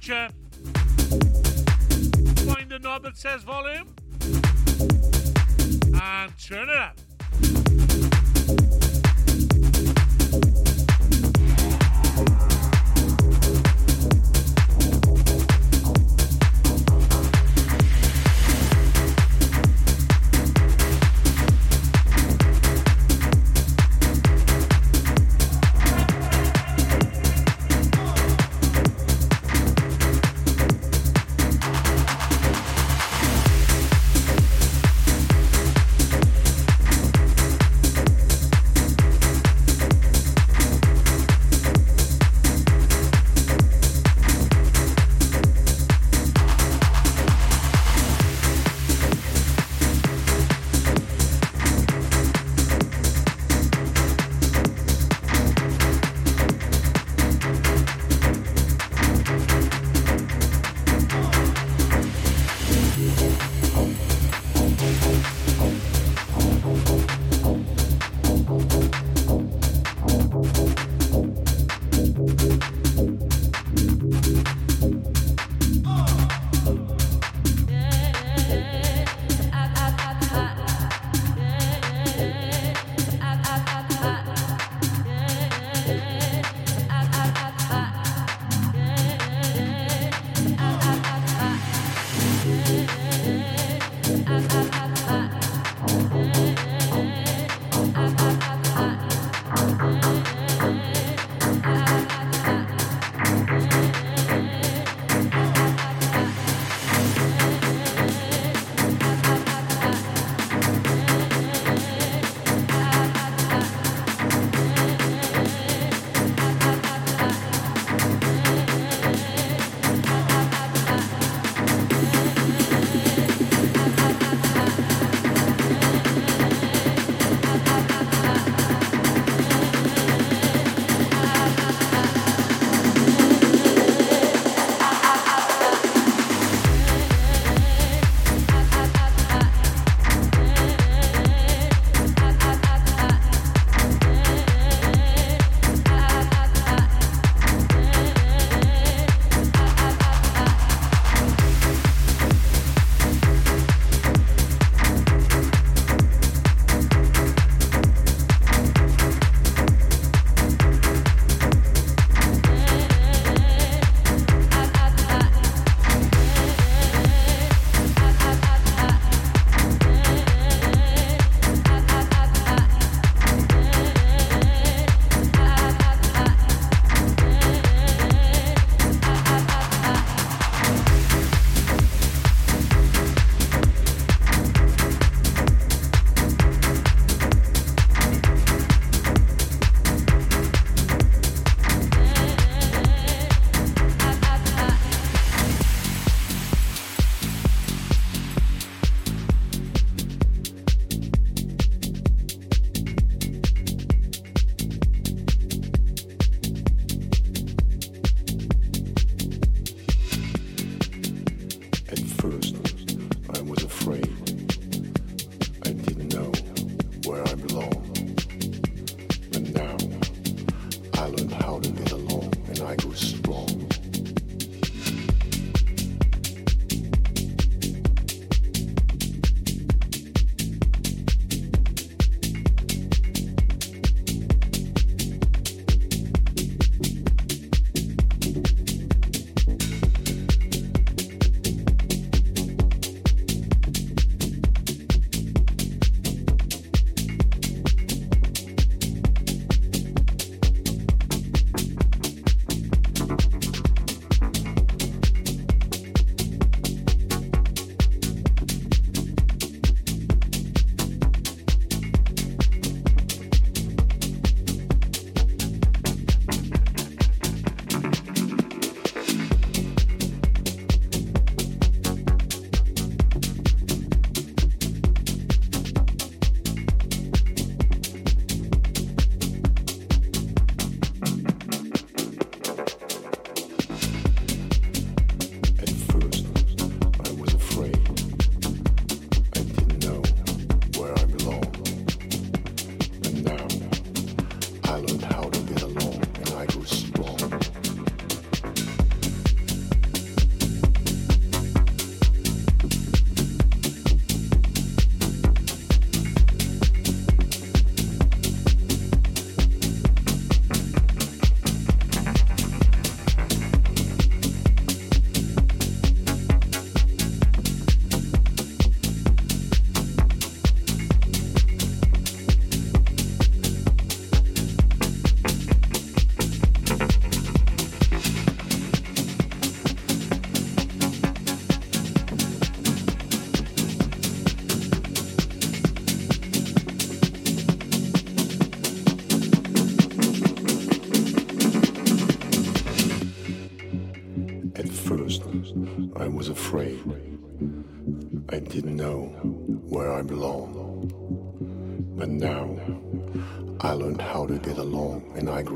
the. Find the that says volume.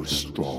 Strong.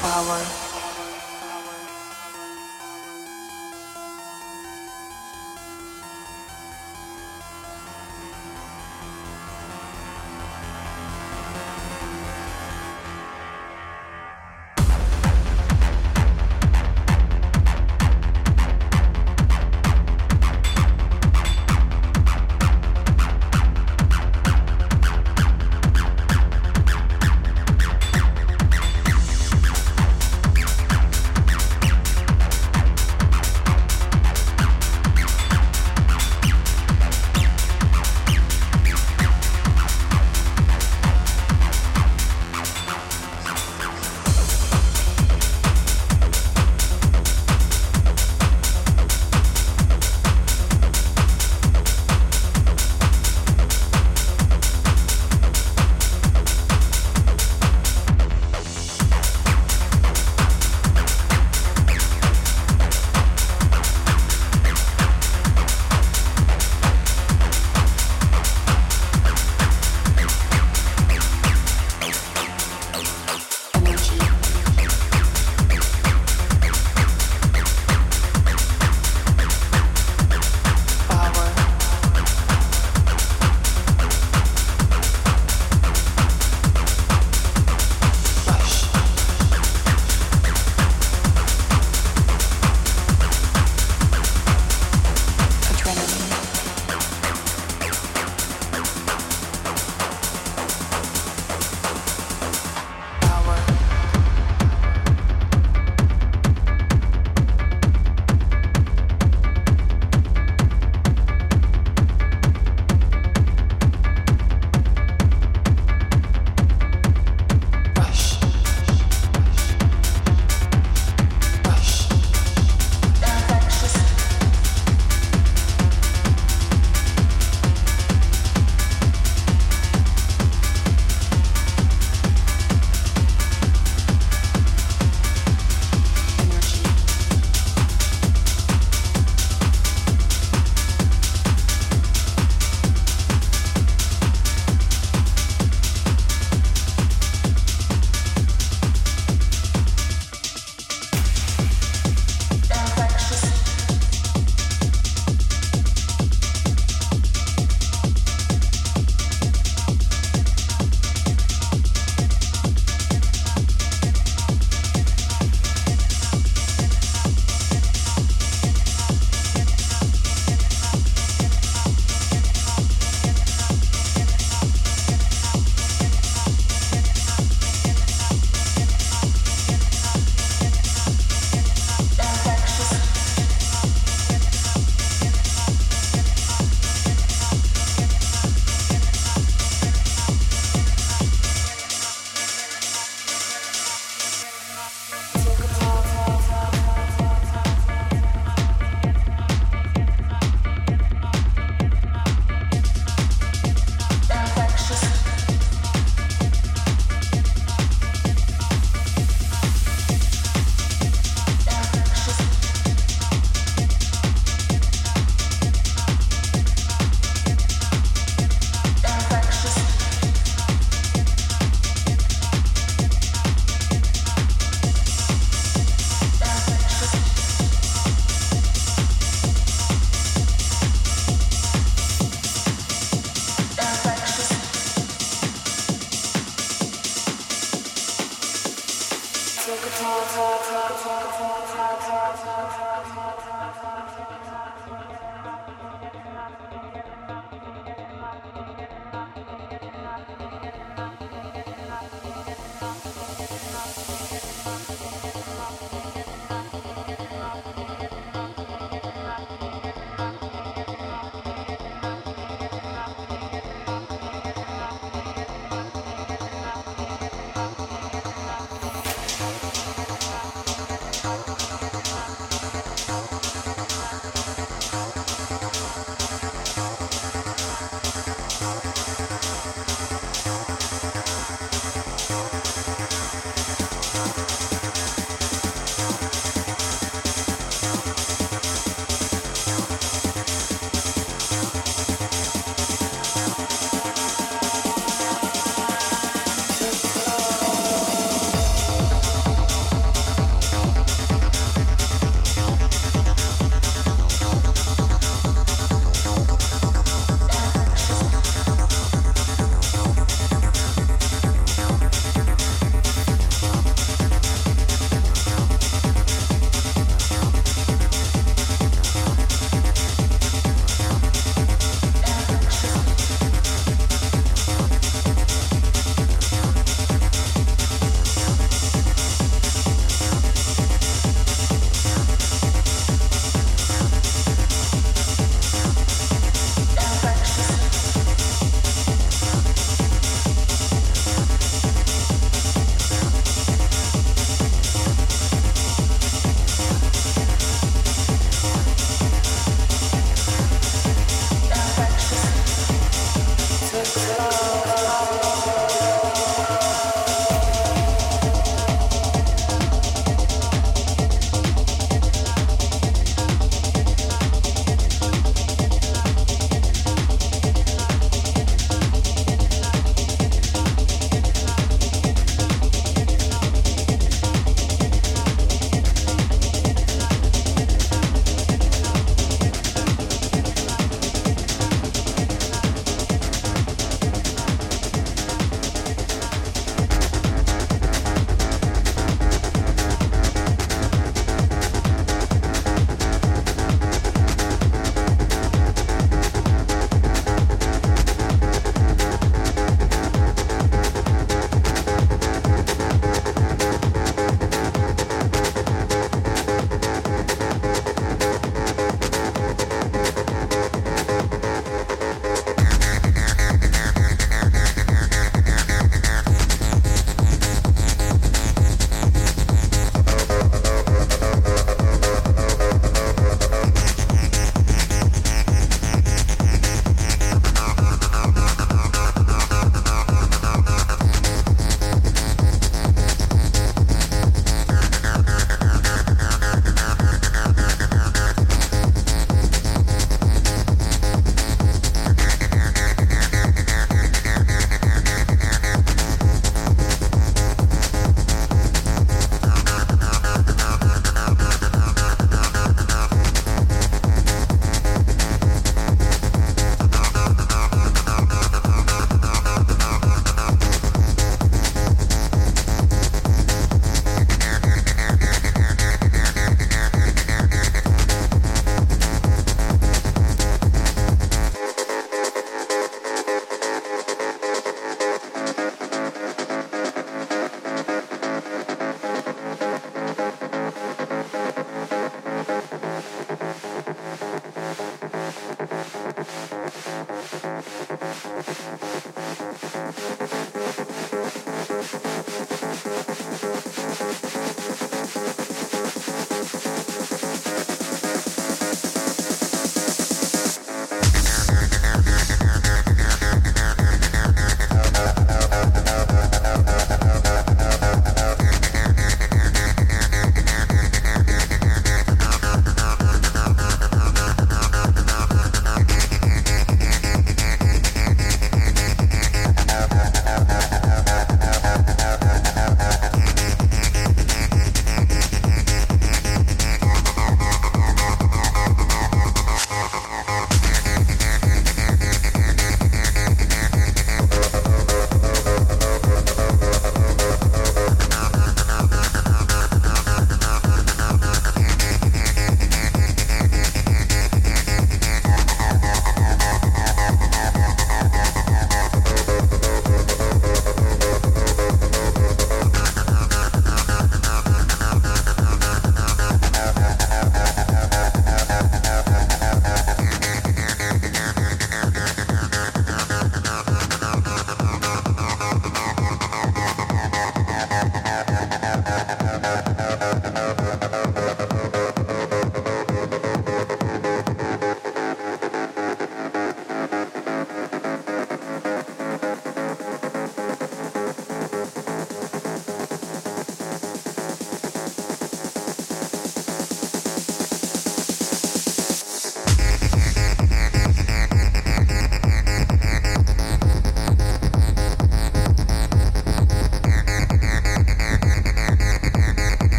power.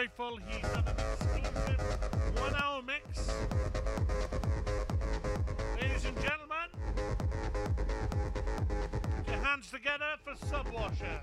grateful he's done an exclusive one hour mix. Ladies and gentlemen, put your hands together for Subwasher.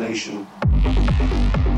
destination.